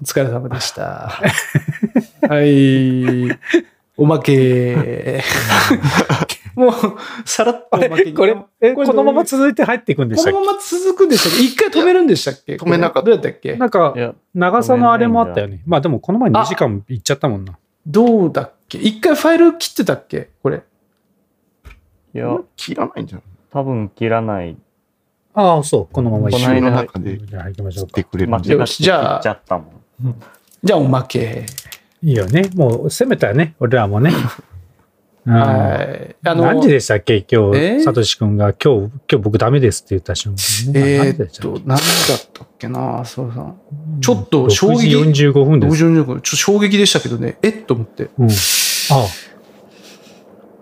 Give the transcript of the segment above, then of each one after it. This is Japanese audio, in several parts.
お疲れ様でした。はい。おまけ。もう、さらっとおまけにこれ、えこれこのまま続いて入っていくんでしたっこのまま続くんでしたっけ？一回止めるんでしたっけ？止めなかったどうやったっけ？けなんか長さのあれもあったよね。まあでもこの前2時間いっちゃったもんな。どうだっけ？一回ファイル切ってたっけ？これ。いや、切らないんじゃん。多分切らない。ああ、そう。このまま一緒に。この間の中でじゃあ行きましょうか切って。くれるんじゃない？切っじゃあじゃあおまけ。いいよね。もう攻めたよね。俺らもね。うんはい。あの、何時でしたっけ？今え？ー日、サトシ君が今日、今日僕ダメですって言った瞬間ね。えーっと、何だったっけな？そうさん。ちょっと衝撃6時45分です。60分ちょっと衝撃でしたけどね、え？っと思って。うん。あ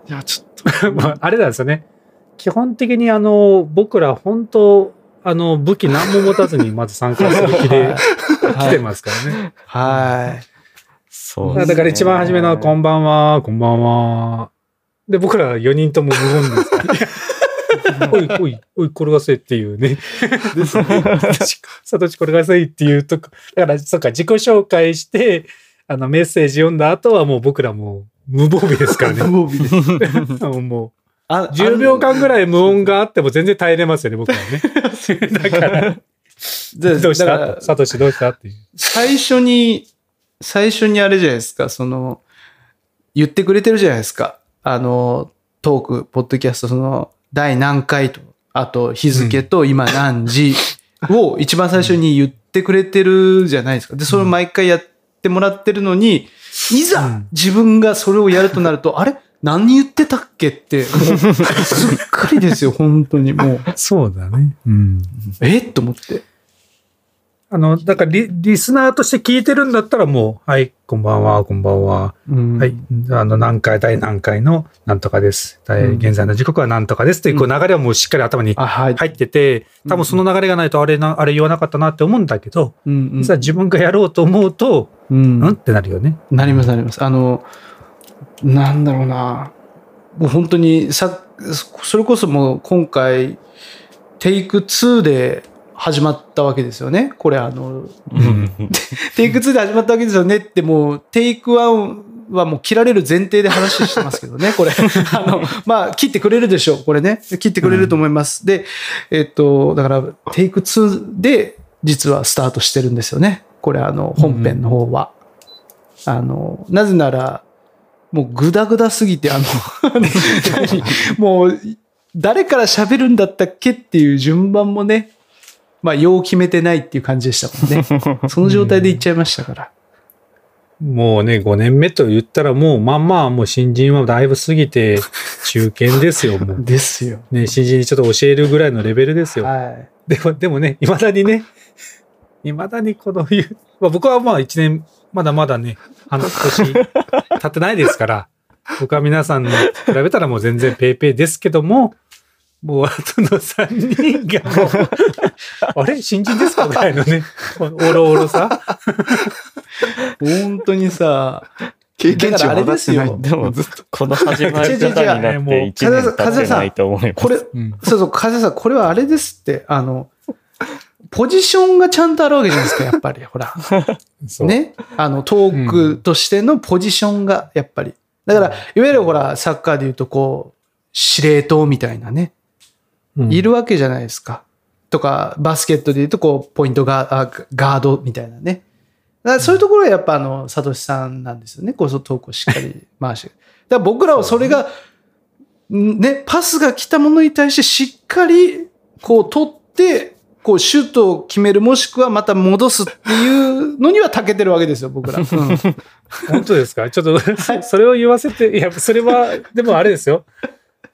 いや、ちょっと。あ、まあ、あれなんですよね。基本的にあの、僕ら本当、あの、武器何も持たずにまず参加する気で来てますからね。はい。そうだから一番初めの、こんばんは、こんばんは。で、僕ら4人とも無言です。おいおい、おい、転がせっていうね。サトシ転がせっていうとこ。だから、そっか、自己紹介して、あの、メッセージ読んだ後はもう僕らもう無防備ですからね。無防備です。もあう、10秒間ぐらい無音があっても全然耐えれますよね、僕らね。だから、でどうした？サトシどうした？っていう。最初に、最初にあれじゃないですか、その、言ってくれてるじゃないですか。あの、トーク、ポッドキャスト、その、第何回と、あと日付と今何時を一番最初に言ってくれてるじゃないですか。で、それを毎回やってもらってるのに、いざ自分がそれをやるとなると、あれ？何言ってたっけって、も うすっかりですよ、本当にもう。そうだね。うん。え？と思って。あの、だからリ、リスナーとして聞いてるんだったらもう、はい、こんばんは、こんばんは。うんはい、あの、何回、第何回のなんとかです。第うん現在の時刻はなんとかですっていう、こう流れはもうしっかり頭に。入ってて、多分その流れがないとあれな、あれ言わなかったなって思うんだけど、うんうん実は自分がやろうと思うと、うんうん？ってなるよね。なりますなります。あの、なんだろうな。もう本当にさ、それこそもう今回、テイク2で始まったわけですよね。これあの、うん テイク2で始まったわけですよねってもう、テイク1はもう切られる前提で話してますけどね、これ。あの、まあ、切ってくれるでしょう、これね。切ってくれると思います。で、えっと、だから、テイク2で実はスタートしてるんですよね。これ、あの、本編の方は。あの、なぜなら、もうグダグダすぎて、あの、何 もう、誰から喋るんだったっけっていう順番もね、まあ、よう決めてないっていう感じでしたもんね。その状態で行っちゃいましたから。もうね、5年目と言ったらもう、まんまあもう新人はだいぶ過ぎて、中堅ですよ、もう。ですよ。ね、新人にちょっと教えるぐらいのレベルですよ。はい。でも、でもね、未だにね、未だにこの冬、まあ僕はまあ一年、まだまだね、半年経ってないですから、僕は皆さんに比べたらもう全然ペイペイですけども、もうあとの3人がもう、あれ？新人ですか？ぐらいのね、おろおろさ。本当にさ、経験値は上がってないですよ。でも、この始まり方になって1もう年経ってないと思います。これ、う。んそうそう、風さん、これはあれですって、あの、ポジションがちゃんとあるわけじゃないですか、やっぱり。ほら。ね。あの、トークとしてのポジションが、やっぱり。だから、いわゆるほら、サッカーで言うと、こう、司令塔みたいなね、うんいるわけじゃないですか。とか、バスケットで言うと、こう、ポイントガあガードみたいなね。だからそういうところはやっぱ、あの、サトシさんなんですよね。こう、トークをしっかり 回して。だから僕らはそれが、んね、パスが来たものに対してしっかり、こう、取って、こう、シュートを決める、もしくはまた戻すっていうのには長けてるわけですよ、僕ら。うん本当ですか？ちょっと、そそれを言わせて、いや、それは、でもあれですよ。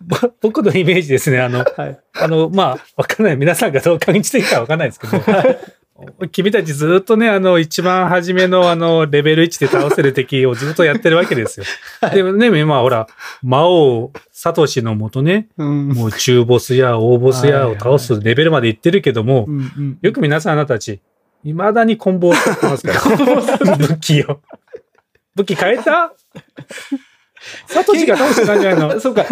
ぼ僕のイメージですね。あの、はい。あの、まあ、わかんない。皆さんがどう感じていいかわかんないですけど、君たちずっとね、あの、一番初めのあの、レベル1で倒せる敵をずっとやってるわけですよ。でもね、今ほら、魔王、サトシのもとね、うんもう中ボスや大ボスやを倒すレベルまで行ってるけども、よく皆さんあなたたち、未だにコンボを使ってますから。武器を。武器変えた？サトシが倒してたんじゃないの？そうか。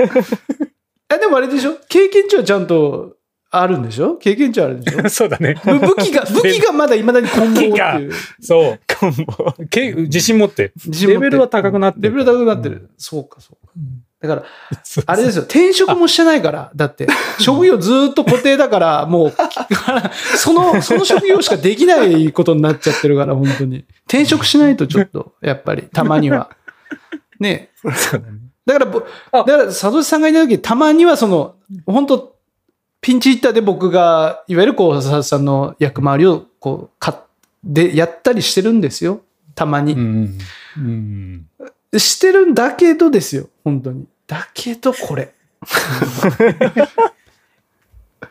あでもあれでしょ？経験値はちゃんと、あるんでしょ？経験値あるでしょ？そうだね。ぶ武器が、武器がまだ未だに混合っていう。そう。コンボ。け自信持って。自信持ってレベルは高くなってるレベル高くなってる。そうか、そうか。だから、あれですよ、転職もしてないから、だって、職業ずーっと固定だから、もう、その、その職業しかできないことになっちゃってるから、本当に。転職しないとちょっと、やっぱり、たまには。ねだからぼ、だあから、佐藤さんがいた時、たまにはその、本当ピンチヒッターで僕が、いわゆるこう、佐藤さんの役回りを、こう、かで、やったりしてるんですよ。たまに。うん。うん。してるんだけどですよ。本当に。だけど、これ。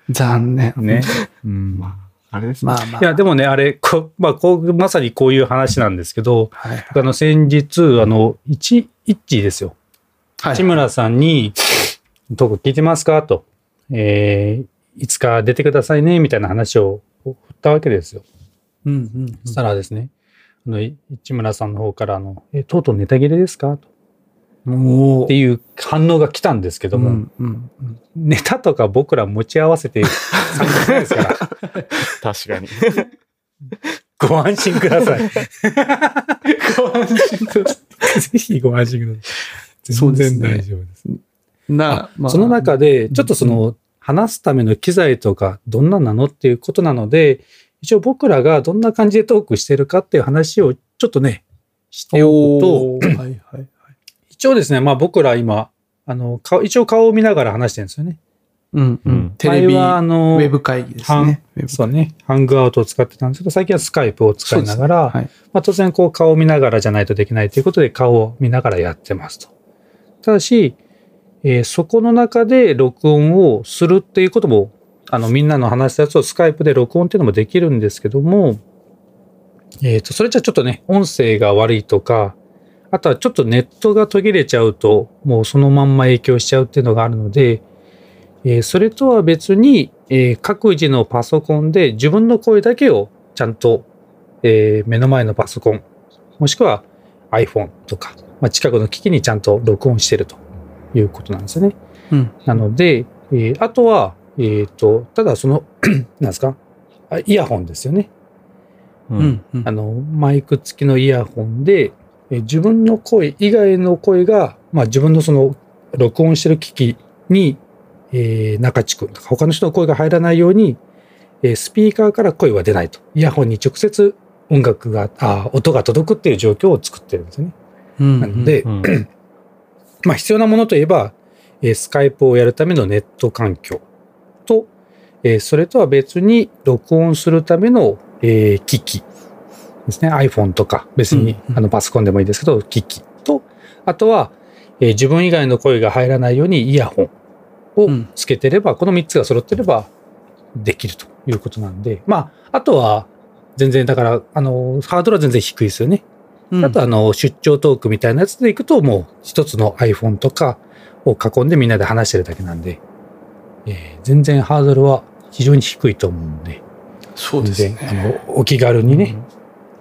残念。ね。うん。あれですね。まあまあ。いや、でもね、あれ、こまあ、こう、まさにこういう話なんですけど、はい。あの、先日、あの、一、一致ですよ。はい市村さんに、どこ聞いてますか？と、えー、いつか出てくださいね、みたいな話を振ったわけですよ。うんうんそしたらですね、あの、市村さんの方から、あの、え、とうとうネタ切れですか？と。っていう反応が来たんですけども、うんうんネタとか僕ら持ち合わせて 参加しないですから、確かに。ご安心ください。ご安心くださぜひご安心ください。全然大丈夫です。いな、まあその中で、ちょっとその、話すための機材とか、どんななのっていうことなので、一応僕らがどんな感じでトークしてるかっていう話をちょっとね、しておくと、おーはいはい。一応ですね、まあ僕ら今、あの、顔一応顔を見ながら話してるんですよね。うんううんん。テレビ、あのェブ会議ですね。そうね、ハングアウトを使ってたんですけど、最近はスカイプを使いながら、はい。まあ、当然こう顔を見ながらじゃないとできないということで顔を見ながらやってますと。ただし、えーそこの中で録音をするっていうことも、あのみんなの話したやつをスカイプで録音っていうのもできるんですけども、えっ、と、それじゃちょっとね、音声が悪いとか、あとはちょっとネットが途切れちゃうと、もうそのまんま影響しちゃうっていうのがあるので、えーそれとは別に、えー各自のパソコンで自分の声だけをちゃんとえー目の前のパソコン、もしくは iPhone とか、まあ、近くの機器にちゃんと録音してると。いうことなんですよね。うん。なので、えーあとは、えっ、と、ただその、なんですか、あイヤホンですよね。う。うんん。うんあの、マイク付きのイヤホンで、えー自分の声以外の声が、まあ自分のその、録音してる機器に、えー中地区とか他の人の声が入らないように、えースピーカーから声は出ないと。イヤホンに直接音楽が、あ音が届くっていう状況を作ってるんですよね。うんなので、うんまあ必要なものといえば、えースカイプをやるためのネット環境と、えーそれとは別に録音するための、えー機器ですね。iPhone とか別に、うんうんあのパソコンでもいいですけど、機器と、あとは、えー自分以外の声が入らないようにイヤホンをうんつけてれば、この3つが揃ってればできるということなんで、まあ、あとは全然だから、あの、ハードルは全然低いですよね。うんあとあの、出張トークみたいなやつでいくと、もう一つの iPhone とかを囲んでみんなで話してるだけなんで、えー全然ハードルは非常に低いと思うんで、そうです全然、あね。の、お気軽にね、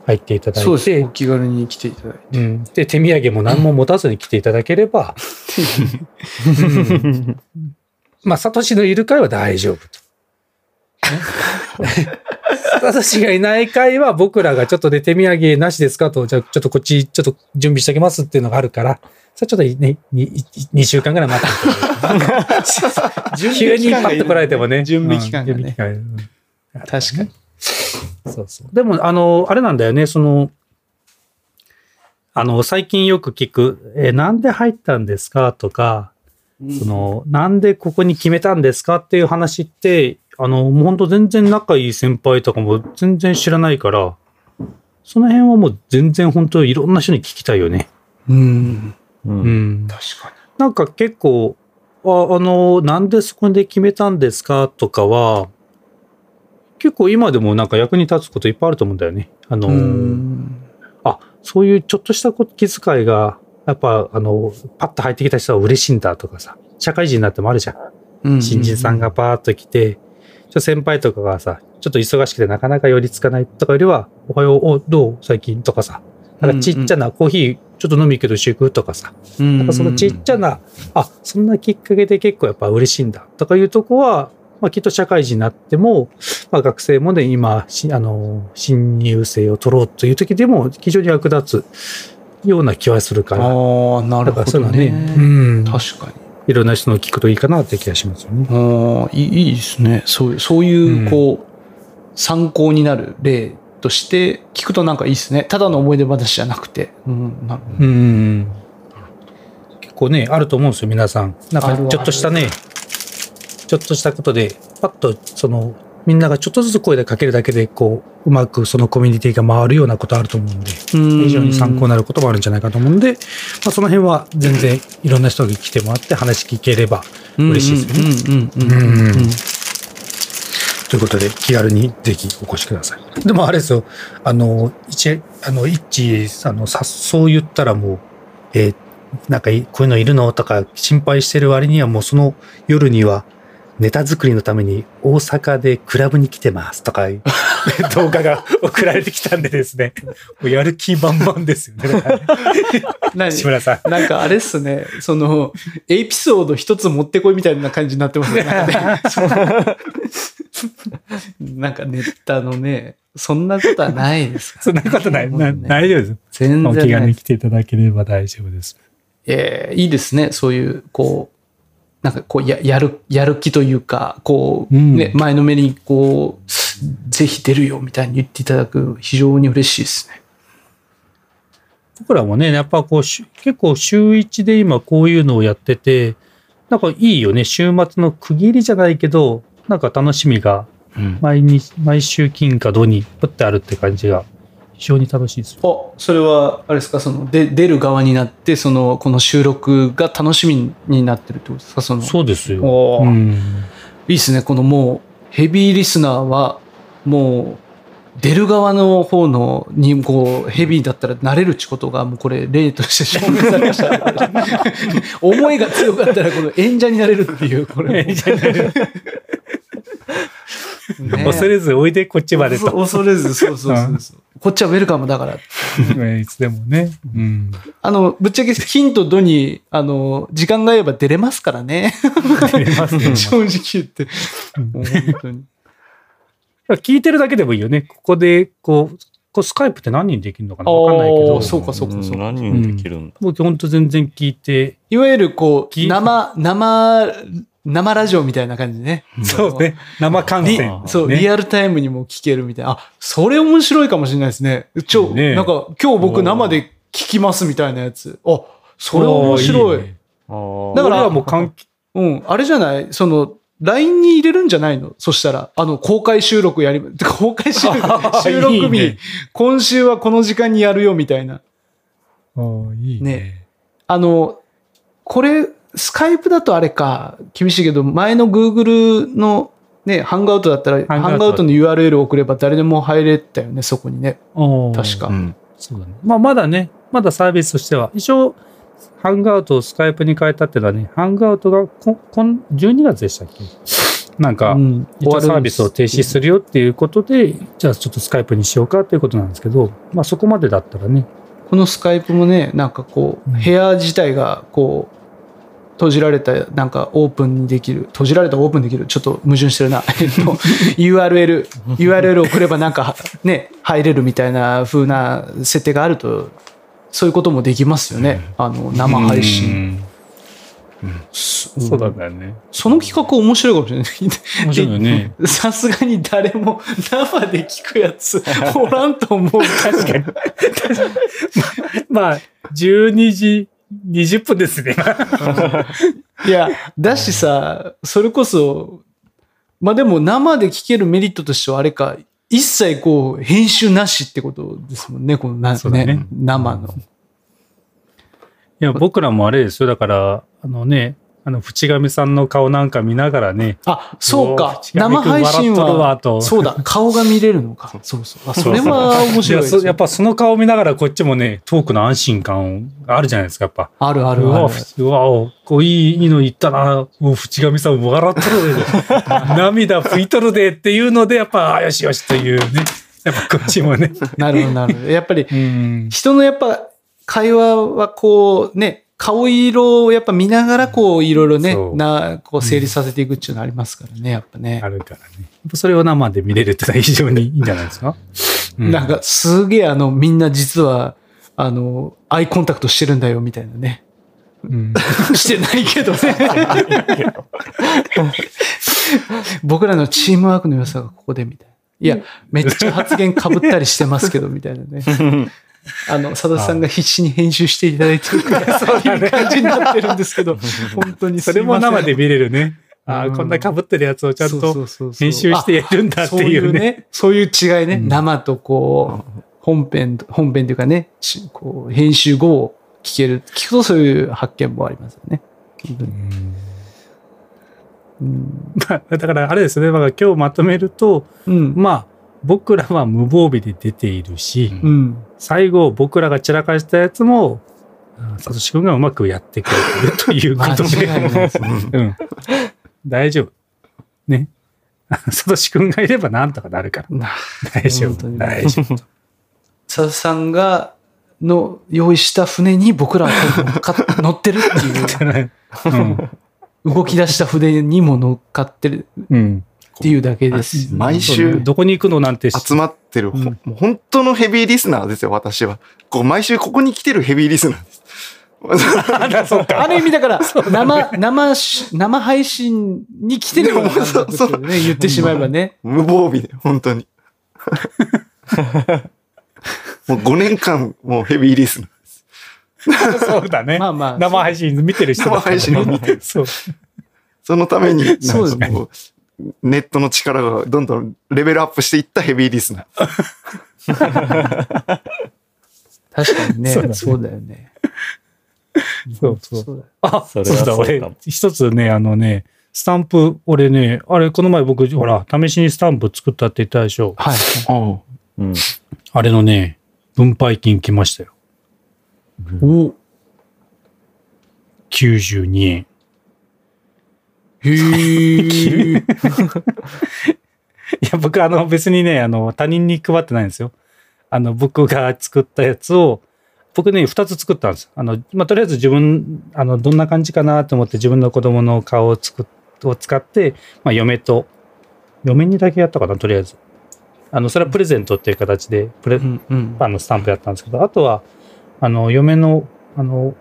入っていただいそうです。てお、気軽に来ていただいて。うん、で、手土産も何も持たずに来ていただければ、うんまあ、サトシのいる会は大丈夫と。サトシがいない会は僕らがちょっとで手土産なしですかと、じゃあちょっとこっちちょっと準備しておきますっていうのがあるから、それちょっとね、2週間ぐらい待って 急にパッと来られてもね。準備期間がね確かに。そうそう。でも、あの、あれなんだよね、その、あの、最近よく聞く、え、なんで入ったんですかとか、その、なんでここに決めたんですかっていう話って、あの、もう本当全然仲いい先輩とかも全然知らないから、その辺はもう全然本当いろんな人に聞きたいよね。うん。う。うんん。確かなんか結構、ああの、なんでそこで決めたんですかとかは、結構今でもなんか役に立つこといっぱいあると思うんだよね。あの。あ、そういうちょっとした気遣いが、やっぱ、あの、パッと入ってきた人は嬉しいんだとかさ、社会人になってもあるじゃん。うん新人さんがパーッと来て、と先輩とかがさ、ちょっと忙しくてなかなか寄りつかないとかよりは、おはよう、おどう？最近とかさ、なんかちっちゃなコーヒーちょっと飲み行くけど一緒行くとかさ、うんなんかそのちっちゃな、あ、そんなきっかけで結構やっぱ嬉しいんだ。とかいうとこは、まあ、きっと社会人になっても、まあ、学生もね、今、しあの、新入生を取ろうという時でも非常に役立つような気はするから、ああ、なるほどだからそういうのね。ね、うん、確かに。いろんな人の聞くといいかなって気がしますよね。ああ、いいいいですね。そういう、そういうう、んこう、参考になる例として聞くとなんかいいですね。ただの思い出話じゃなくて。うん、なるほど。うん。結構ね、あると思うんですよ、皆さん。なんか、ちょっとしたね、ちょっとしたことで、パッと、その、みんながちょっとずつ声でかけるだけで、こう、うまくそのコミュニティが回るようなことあると思うんで、非常に参考になることもあるんじゃないかと思うんで、まあ、その辺は全然いろんな人に来てもらって話聞ければ嬉しいですよね。ということで、気軽にぜひお越しください。でもあれですよ、あの、一、あの、一、あの、さ、そう言ったらもう、えーなん。かいこういうのいるのとか心配してる割にはもうその夜にはネタ作りのために大阪でクラブに来てますとか 動画が送られてきたんでですね、もうやる気満々ですよね。志村さん。なんかあれっすね、その、エピソード一つ持ってこいみたいな感じになってますね。なんかネタのね、そんなことはないですからそんなことない。大丈夫です。全お気軽に来ていただければ大丈夫です。えーいいですね。そういう、こう、なんかこうや、やる、やる気というか、こう、うんね、前のめりにこう、ぜひ出るよみたいに言っていただく、非常に嬉しいですね。僕らもね、やっぱこう、し結構週一で今こういうのをやってて、なんかいいよね。週末の区切りじゃないけど、なんか楽しみが毎日、毎週金か土にプってあるって感じが非常に楽しいですよ。あ、それは、あれですか、その、で、出る側になって、その、この収録が楽しみになってるってことですか、その。そうですよ。うんいいですね。このもう、ヘビーリスナーは、もう、出る側の方のに、こう、ヘビーだったら慣れるってことが、もうこれ、例として証明されました。思いが強かったら、この演者になれるっていう、これ。演者になれる。ね恐れずおいでこっちまでと。恐れず、そうそうそうそう。こっちはウェルカムだから。いつでもね。うん。あの、ぶっちゃけ、ヒントドに、あの、時間があれば出れますからね。出れますね 正直言って。もう本当に。聞いてるだけでもいいよね。ここで、こう、こうスカイプって何人できるのかな？わかんないけどそうかそうかそうか何人できるんだ？僕ほんと全然聞いて、いわゆるこう、き生、生、生ラジオみたいな感じね。そうね。生観リ戦。そう、ねリアルタイムにも聞けるみたいな。あ、それ面白いかもしれないですね。ちょ、ねなんか今日僕生で聞きますみたいなやつ。あ、それ面白い。ねあーだからもう関係、うん、あれじゃない？その、LINE に入れるんじゃないの？そしたら、あの、公開収録やり、公開収録、収録日、いいね今週はこの時間にやるよみたいな。おーいいねね。あの、これ、スカイプだとあれか、厳しいけど、前の Google のね、ハンガウトだったら、ハンガウトの URL を送れば誰でも入れたよね、そこにね。確か。うん。そうだね。まあ、まだね、まだサービスとしては、一応、ハンガウトをスカイプに変えたっていうのはね、ハンガウトがこ、こん、12月でしたっけ？なんか、うん一応サービスを停止するよっていうことで、じゃあちょっとスカイプにしようかっていうことなんですけど、まあそこまでだったらね、このスカイプもね、なんかこう、うん部屋自体がこう、閉じられた、なんかオープンにできる、閉じられたオープンできる、ちょっと矛盾してるな。えっと、URL、URL を送ればなんかね、入れるみたいな風な設定があると、そういうこともできますよね。あの、生配信。そそうだよね。その企画面白いかもしれない。面白いよね。さすがに誰も生で聞くやつおらんと思う。確かに。まあ、12時20分ですね。いや、だしさ、それこそ、まあでも生で聞けるメリットとしてはあれか、一切こう、編集なしってことですもんね、このな、ねね、生の。いや、僕らもあれですよ。だから、あのね、あの、淵上さんの顔なんか見ながらね、あ、そうか。生配信は、とそうだ、顔が見れるのか。そうそう。あそれは面白いですよそやっぱその顔見ながらこっちもね、トークの安心感があるじゃないですか、やっぱ。あるあるある。うわ、こういいいいの言ったな。もう淵上さん笑っとるで。涙拭いとるでっていうので、やっぱ、あよしよしというね。やっぱこっちもね。なるほど、なるほど。やっぱり、うん。人のやっぱ会話はこうね、顔色をやっぱ見ながら、こう、いろいろねな、こう、整理させていくっていうのありますからね、やっぱねあ。るからね。それを生で見れるってのは非常にいいんじゃないですか？うなんか、すげえ、あの、みんな実は、あの、アイコンタクトしてるんだよ、みたいなね。うん、してないけどね。僕らのチームワークの良さがここで、みたいな。いや、めっちゃ発言被ったりしてますけど、みたいなね。あの、佐田さんが必死に編集していただいてるから、そういう感じになってるんですけど、本当にすそれも生で見れるね。ああ、うんこんな被ってるやつをちゃんと編集してやるんだっていううね、そういう違いね。うん生とこう、本編、本編というかね、しこう、編集後を聞ける。聞くとそういう発見もありますよね。うん。まあだからあれですね、まあ、今日まとめると、うん。まあ、僕らは無防備で出ているし、うん。最後僕らが散らかしたやつも、あサトシ君がうまくやってくれてるというこ間とで。大丈夫。ね。サトシ君がいればなんとかなるから。な大丈夫。大丈夫。佐田さんが、の用意した船に僕らは乗っか乗ってるっていう、うん。動き出した船にも乗っかってるうん。っていうだけです。毎そうね週どこに行くのなんて集まってる、ほうんもう本当のヘビーリスナーですよ、私は。こう毎週ここに来てるヘビーリスナーです。ある意味だから、生、生し、生配信に来てるような感覚ですよね。言ってしまえばね。無防備で、本当に。もう5年間、もうヘビーリスナー。そうだね。まあまあ生配信見てる人だから生配信を見てるそう。そのために、そうですネットの力がどんどんレベルアップしていったヘビーリスナー。確かにね。そうだねそうだよね。そうそう。そうだよあ、それはそうだ、俺一つね、あのね、スタンプ、俺ね、あれ、この前僕、ほら、試しにスタンプ作ったって言ったでしょ。はい。うん。あれのね、分配金来ましたよ。お92円。へえ。いや、僕、あの、別にね、あの、他人に配ってないんですよ。あの、僕が作ったやつを、僕ね、二つ作ったんです。あの、まあ、とりあえず自分、あの、どんな感じかなと思って自分の子供の顔を作っ、を使って、まあ、嫁と、嫁にだけやったかな、とりあえず。あの、それはプレゼントっていう形で、プレ、うんうん。あの、スタンプやったんですけど、あとは、あの、嫁の、あの、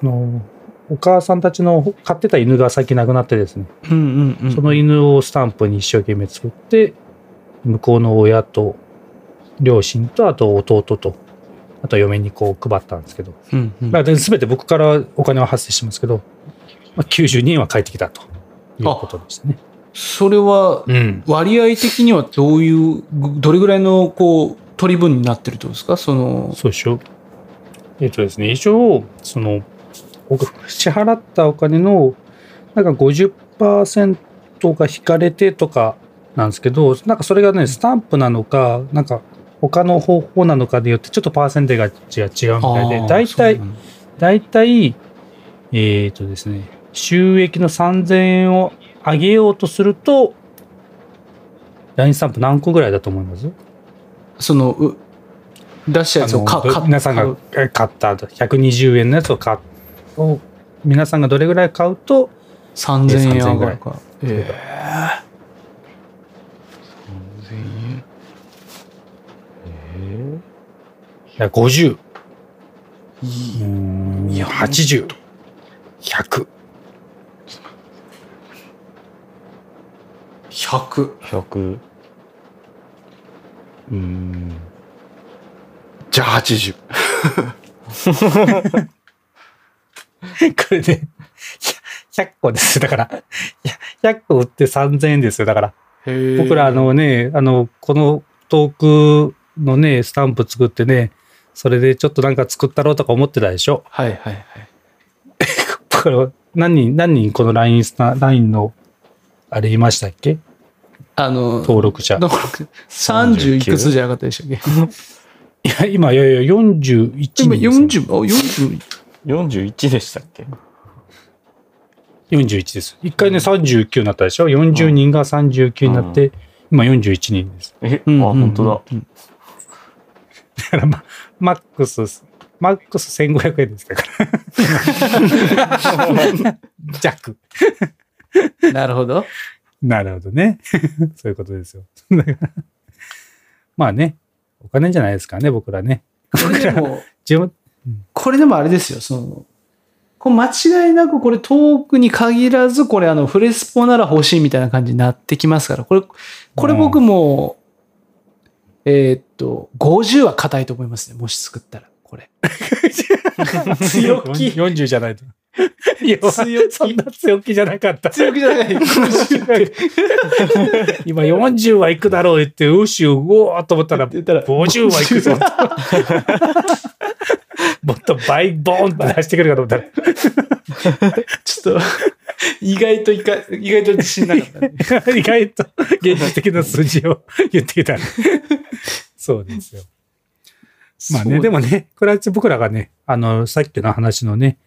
あの、お母さんたちの飼ってた犬が最近亡くなってですね、うんうんうん。その犬をスタンプに一生懸命作って、向こうの親と、両親と、あと弟と、あと嫁にこう配ったんですけど、うんうんまあ、すべて僕からお金は発生しますけど、まあ、92円は返ってきたということでしたね。それは、うん。割合的にはどういう、どれぐらいの、こう、取り分になってるってことですか？その、そうでしょ。えっとですね、一応、その、僕支払ったお金の、なんか50%が引かれてとかなんですけど、なんかそれがね、スタンプなのか、なんか他の方法なのかでよってちょっとパーセンテージが違うみたいで、大体、大体、えっとですね、収益の3000円を上げようとすると、LINE スタンプ何個ぐらいだと思います？その、う出したやつをかあのか皆さんが買った120円のやつを買を皆さんがどれぐらい買うと3000円上がるか。えいや50うーんいや80100 100。100。うん。じゃあ80。これで100個です。だからいや100個売って3000円ですよ。だから。僕らあのねあのこのトークのねスタンプ作ってねそれでちょっとなんか作ったろうとか思ってたでしょ？はいはいはい。これ何人何人この LINE スタ LINE のあれいましたっけ？あの、登録者。登録30いくつじゃなかったでしたっけ？いや、今、いやいや、41人今ですよ。40、あ、40。41でしたっけ？41です。一回ね、39になったでしょ ?40 人が39になって、今41人です。え、うんあ、本当だ。うんだから、ま、マックスマックス1500円ですから。弱。なるほど。なるほどね。そういうことですよ。まあね、お金じゃないですからね、僕らね。これでも、自分、これでもあれですよ、その、これ間違いなくこれトークに限らず、これあのフレスポなら欲しいみたいな感じになってきますから、これ、これ僕も、えーっと、50は硬いと思いますね、もし作ったら、これ。強気40じゃないと。いや、強気そんな強気じゃなかった。強気じゃない。今40はいくだろう言って、うしうおーと思ったら、言ったら50はいくぞ。もっと倍ボーンって出してくるかと思ったら。ちょっと、意外といか、意外と自信なかったね。意外と現実的な数字を 言ってきた。そうですよ。まあね、でもね、これは僕らがね、あの、さっきの話のね、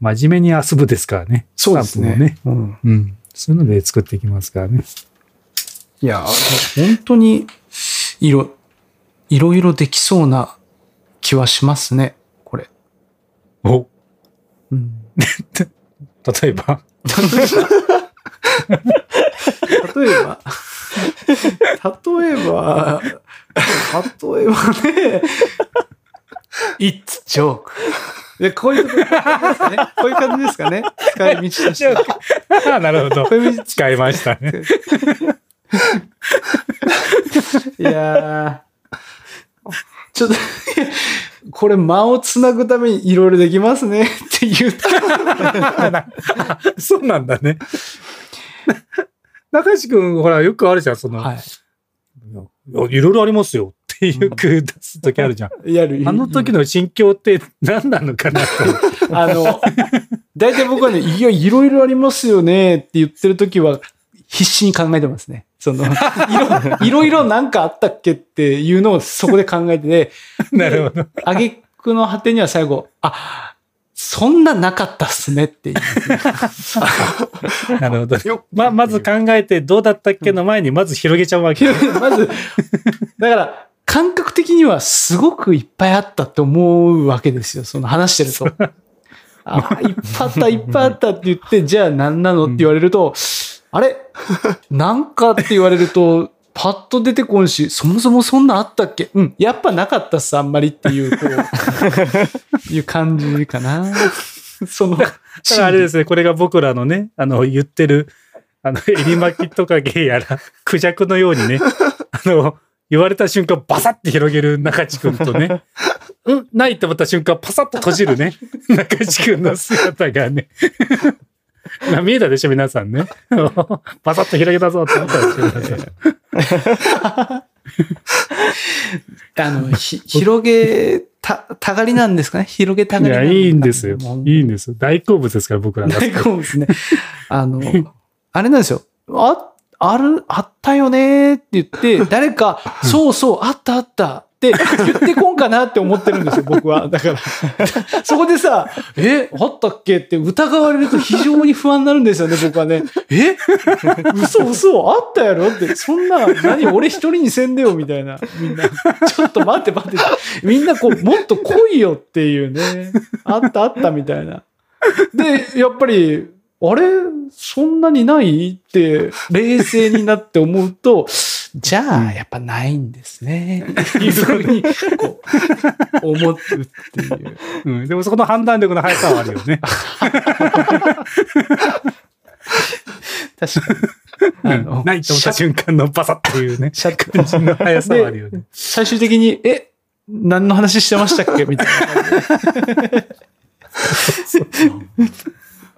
真面目に遊ぶですからね。そうですねね。うんうん。そういうので作っていきますからね。いや、本当に、いろ、いろいろできそうな気はしますね。お、うん、例えば。例えば、例えば、例えばね、It's joke. でこういうことですね。こういう感じですかね。使い道としては。なるほどこ。ういう道使いましたね。いやーちょっと、これ間をつなぐためにいろいろできますね って言うと、そうなんだね。中志くん、ほら、よくあるじゃん、その、はいやいろいろありますよっていう句出す時あるじゃん。い。やる。あの時の心境って何なのかなと。あの、大体僕はね、いや、いろいろありますよねって言ってる時は、必死に考えてますね。その、いろいろいろなんかあったっけっていうのをそこで考えてて、なるほど。あげくの果てには最後、あ、そんななかったっすねって言いますねなるほど。よま、まず考えてどうだったっけの前に まず広げちゃうわけ。まず、だから、感覚的にはすごくいっぱいあったって思うわけですよ。その話してると。あ、いっぱいあった、いっぱいあったって言って、じゃあ何なのって言われると、あれ？なんかって言われると、パッと出てこんし、そもそもそんなあったっけ？うん、やっぱなかったっす、あんまりっていう、こう、いう感じかな。その、あれですね、これが僕らのね、あの、言ってる、あの、エリマキトカゲやら、クジャクのようにね、あの、言われた瞬間、バサッて広げる中地君とね、うん、ないって思った瞬間、パサッと閉じるね、中地君の姿がね、まあ 見えたでしょ、皆さんね。バサッと広げたぞって思ったでしょ、皆さん。あの、ひ広げた、たがりなんですかね？広げたいや、がりなんいいんですよ。いいんですよ。大好物ですから、僕らが。大好物ね。あの、あれなんですよ。あ、ある、あったよねって言って、誰か、そうそう、あったあったって言ってこんかなって思ってるんですよ、僕は。だから、そこでさ、え、あったっけ？って疑われると非常に不安になるんですよね、僕はね。え？嘘嘘あったやろ？って、そんな、何？俺一人にせんでよ、みたいな。みんな、ちょっと待って待って。みんなこう、もっと来いよっていうね。あったあったみたいな。で、やっぱり、あれ？そんなにない？って、冷静になって思うと、じゃあ、やっぱないんですね。っていうふうに、こう、思うっていう。うん。でもそこの判断力の速さはあるよね。確かに。あの、ないと思った瞬間のバサッっていうね。シャッ感じの速さはあるよね。最終的に、え、何の話してましたっけ？みたいな。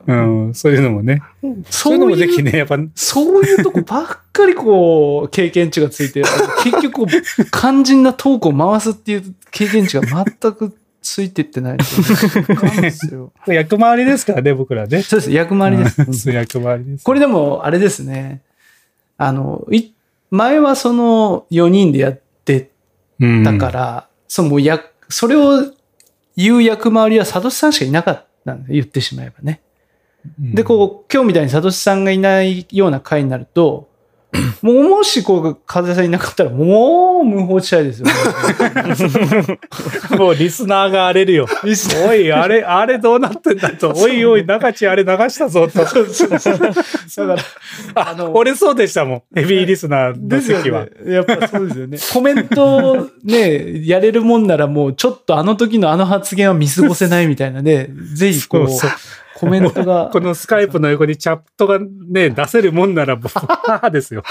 うん。そういうのもね。そういうのもぜひね、やっぱ、そういうとこばっかりこう、経験値がついて、結局こう、肝心なトークを回すっていう経験値が全くついてってないですよ。役回りですからね、僕らね。そうです、役回りです。役回りです。これでも、あれですね。あの、い前はその4人でやってうんたから、そのや、それを言う役回りはサトシさんしかいなかったんで、言ってしまえばね。で、こう、今日みたいにサトシさんがいないような回になると、もうもしこう、風さんいなかったら、もう無法地帯ですよ、ね。もうリスナーが荒れるよ。おい、あれ、あれどうなってんだと。おいおい、中地あれ流したぞと。だから、あの、折れそうでしたもん。ヘビーリスナーの席はね。。やっぱそうですよね。コメントね、やれるもんならもうちょっとあの時のあの発言は見過ごせないみたいなね、ぜひこう、そうそうコメントが。このスカイプの横にチャットがね、出せるもんなら、ばーですよ。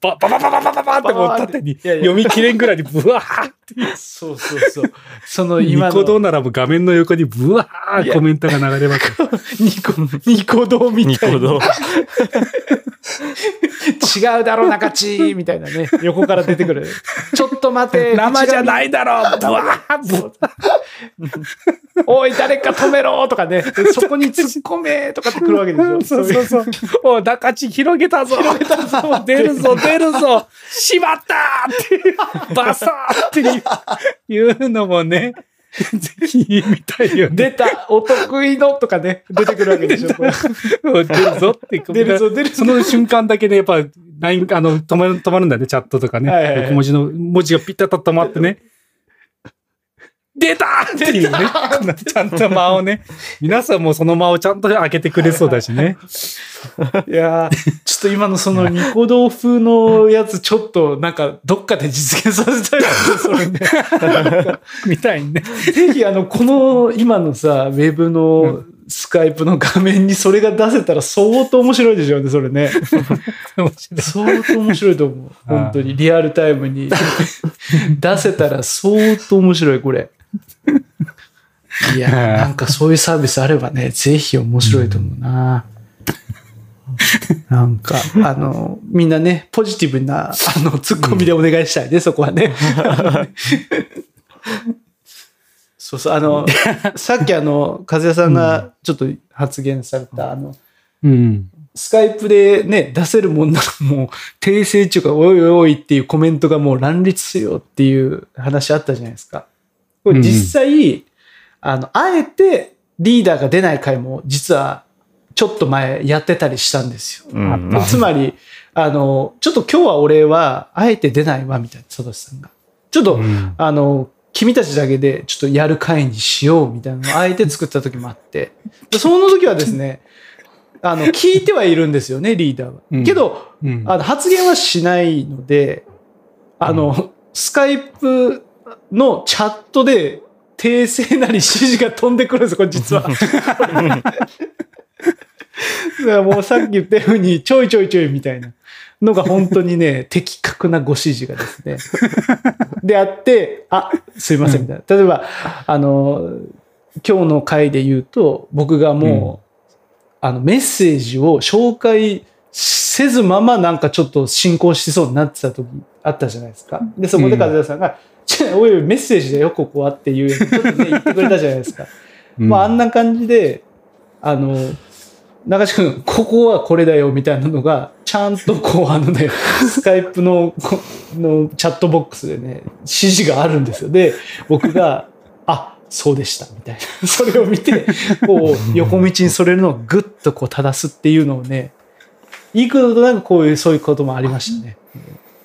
ば、ばばばばばばばってもう縦に読み切れんぐらいにブワーって。そうそうそう。その今の。ニコ動ならば画面の横にブワーコメントが流れます。ニコ、ニコ動みたいな。ニコ動。違うだろ、中地みたいなね。横から出てくる。ちょっと待て。生じゃないだろ うブワーブワーおい、誰か止めろとかね。そこに突っ込めとかってくるわけでしょ。そうそうそう。おい、中地広げたぞ広げたぞ 出るぞ出るぞしまったってバサーっていうのもね、ぜひ見たいよね。出た、お得意のとかね、出てくるわけでしょ。これ出るぞって。出るぞ出るぞその瞬間だけね、やっぱ、LINE、あの、止まる、止まるんだよね、チャットとかね。はいはいはい横文字の、文字がピッタッと止まってね。出たっていうね。ちゃんと間をね。皆さんもその間をちゃんと開けてくれそうだしね。いやーちょっと今のそのニコ動風のやつ、ちょっとなんかどっかで実現させたいですね、それね。みたいにね。ぜひあの、この今のさ、ウェブのスカイプの画面にそれが出せたら相当面白いでしょうね、それね。相当面白いと思う。本当に、リアルタイムに 出せたら相当面白い、これ。いやー、なんかそういうサービスあればね、ぜひ面白いと思うな。なんか、あの、みんなね、ポジティブな、あの、ツッコミでお願いしたいね、そこはね。そうそう、あの、さっきあの、和也さんがちょっと発言された、あの、うん。スカイプでね、出せるもんならもう、訂正中か、おいおいっていうコメントがもう乱立するよっていう話あったじゃないですか。これ実際、あの、あえてリーダーが出ない回も実はちょっと前やってたりしたんですよ。うん つまり、あの、ちょっと今日は俺はあえて出ないわ、みたいな、サトシさんが。ちょっと、うんあの、君たちだけでちょっとやる会にしようみたいなのをあえて作った時もあって。でその時はですね、あの、聞いてはいるんですよね、リーダーは。うんけど、うんあの発言はしないので、あの、スカイプのチャットで訂正なり指示が飛んでくるんですよ、これ実は。だからもうさっき言ったように、ちょいちょいちょいみたいなのが本当にね、的確なご指示がですね。であって、あ、すいません、みたいな。例えば、あの、今日の回で言うと、僕がもう、あの、メッセージを紹介せずままなんかちょっと進行しそうになってた時あったじゃないですか。で、そこで和也さんが、ちょおいおいメッセージだよ、ここはっていう、ちょっとね、言ってくれたじゃないですか。まあ、あんな感じで、あの、中地君、ここはこれだよ、みたいなのが、ちゃんとこう、あのね、スカイプの、このチャットボックスでね、指示があるんですよ。で、僕が、あ、そうでした、みたいな。それを見て、こう、横道にそれるのをぐっとこう、正すっていうのをね、幾度となくこういう、そういうこともありましたね。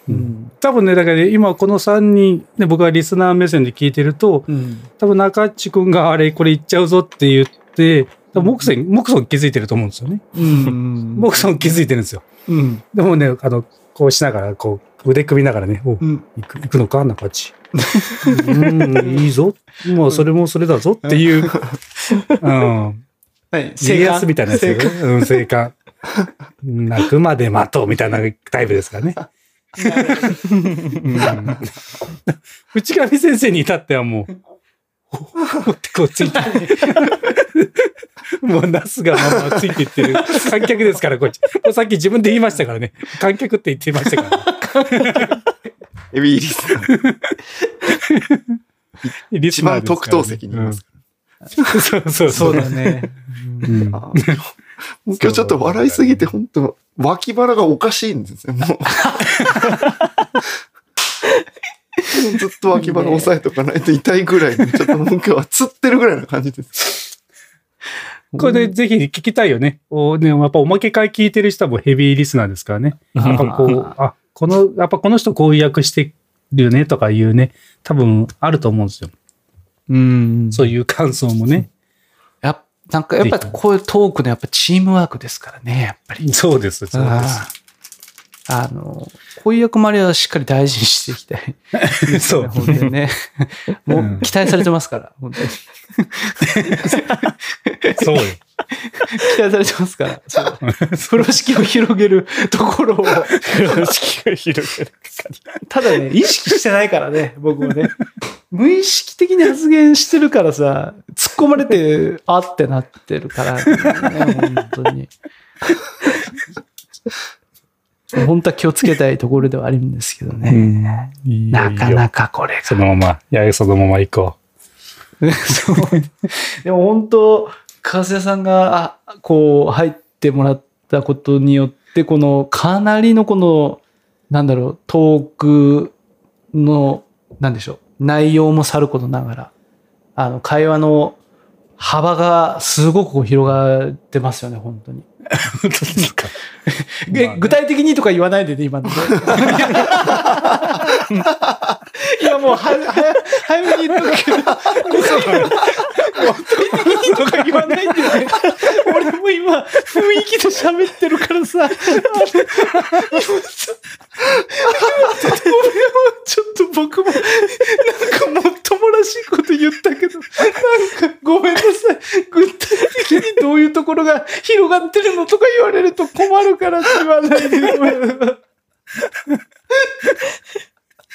うん。多分ね、だからね、今この3人、ね、僕はリスナー目線で聞いてると、うん。多分中地君があれ、これ言っちゃうぞって言って、多分モクソン、モクソン気づいてると思うんですよね。うん。モクソン気づいてるんですよ。うん。でもね、あの、こうしながら、こう、腕組みながらね、おうん。行く行くのか中地。うん、いいぞ。もうそれもそれだぞっていう、うん。はい。家康みたいなやつ。うん、生還。泣くまで待とうみたいなタイプですからね。うん、内上先生に至ってはもう、ほほってこうついて、もうナスがままついていってる観客ですから、こっち。もうさっき自分で言いましたからね。観客って言ってましたから、エビーリスナーリ一番特等席にいます。うんそうそうそうだ。だね。うんあーもう今日ちょっと笑いすぎて、本当脇腹がおかしいんですよ、もう。ずっと脇腹押さえとかないと痛いぐらいに、ちょっともう今日はつってるぐらいな感じです。これでぜひ聞きたいよね。おねやっぱおまけ会聞いてる人はもうヘビーリスナーですからね。やっぱこう、あ、この、やっぱこの人こういう役してるよねとかいうね、多分あると思うんですよ。うん。そういう感想もね。なんかやっぱりこういうトークのやっぱチームワークですからね、やっぱり。そうです、そうです。ああの、こういう役回りはしっかり大事にしていきたい。そう本当にね。もう期待されてますから、本当に。そうよ。期待されてますから。そう風呂敷を広げるところを。風呂敷を広げる。ただね、意識してないからね、僕もね。無意識的に発言してるからさ、突っ込まれて、あってなってるから、ね、本当に。本当は気をつけたいところではあるんですけどね。いいよなかなか。かこれが。そのまま、いや、そのまま行こ そう。でも本当、川瀬さんが、あこう、入ってもらったことによって、この、かなりのこの、なんだろう、トークの、なんでしょう、内容もさることながら、あの、会話の幅がすごく広がってますよね、本当に。う。本当ですか？えまあね具体的にとか言わないでね、今の ね。今もうは、は、早めに言っとくけど、具体的にとか言わないでね。俺も今、雰囲気で喋ってるからさ、あの今さごめんちょっと僕も、なんかもっともらしいこと言ったけど、なんかごめんなさい。具体的にどういうところが広がってるのとか言われると困るからって言わないで。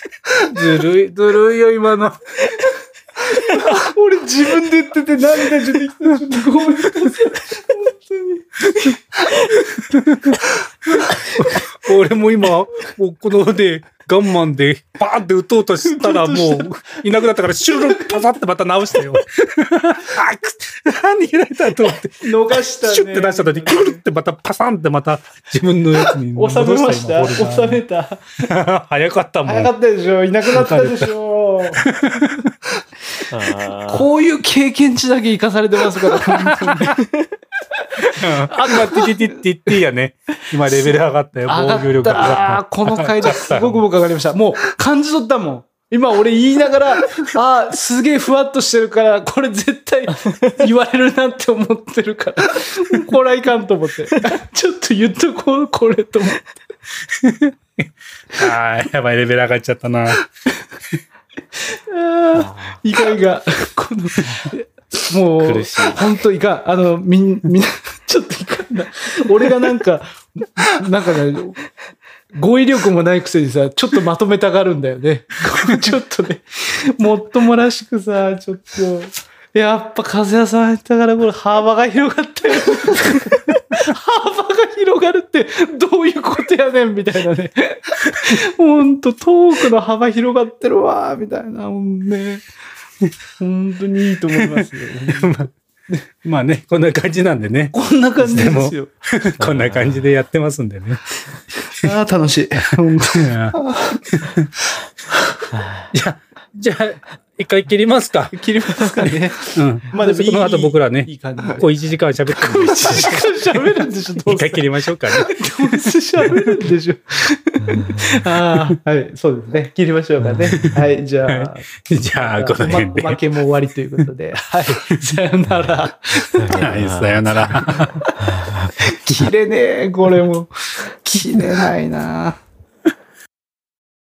ずるい、ずるいよ、今の。俺自分で言ってて涙出てきた。ごめんなさい。俺も今、もうこのね、ガンマンで、バーンって撃とうとしたら、もう、いなくなったから、シュルルパサってまた直したよ。あ、く逃げられたと思って、逃したね。シュッて出したのに、クルってまたパサンってまた自分のやつに戻収めました今収めた。早かったもん。早かったでしょいなくなったでしょあ こういう経験値だけ生かされてますから、本当に。あんなティティティティティやね。今レベル上がったよ。防御力 上がっった。この回ですごく僕上がりました。もう感じ取ったもん。今俺言いながら、ああ、すげえふわっとしてるから、これ絶対言われるなって思ってるから、これはいかんと思って。ちょっと言っとこう、これと思って。た。ああ、やばい、レベル上がっちゃったな。ああ、意外が、この、もう、本当いかん。あの、みん、みんな、ちょっといかんな。俺がなんか、なんかね、語彙力もないくせにさ、ちょっとまとめたがるんだよね。ちょっとね、もっともらしくさ、ちょっと、やっぱ風屋さん入ったからこれ幅が広がったよ。幅が広がるってどういうことやねんみたいなね。ほんとトークの幅広がってるわみたいな。もうね。本当にいいと思いますよ。まあね、こんな感じなんでね。こんな感じですよ。こんな感じでやってますんでね。ああ、楽しい。本当に。じゃあ、じゃあ、一回切りますか。切りますかね。うん。まあでもいいこの後僕らねいい感じで。こう1時間喋ってるんで、1時間喋るんでしょ、どうせ一回。切りましょうかね。どうせ喋るんでしょ。ああ、はい、そうですね。切りましょうかね。はい、じゃあ。じゃあ、この辺で。ま負けも終わりということで。はい、さよなら。はい、さよなら。切れねえ、これも。切れないな。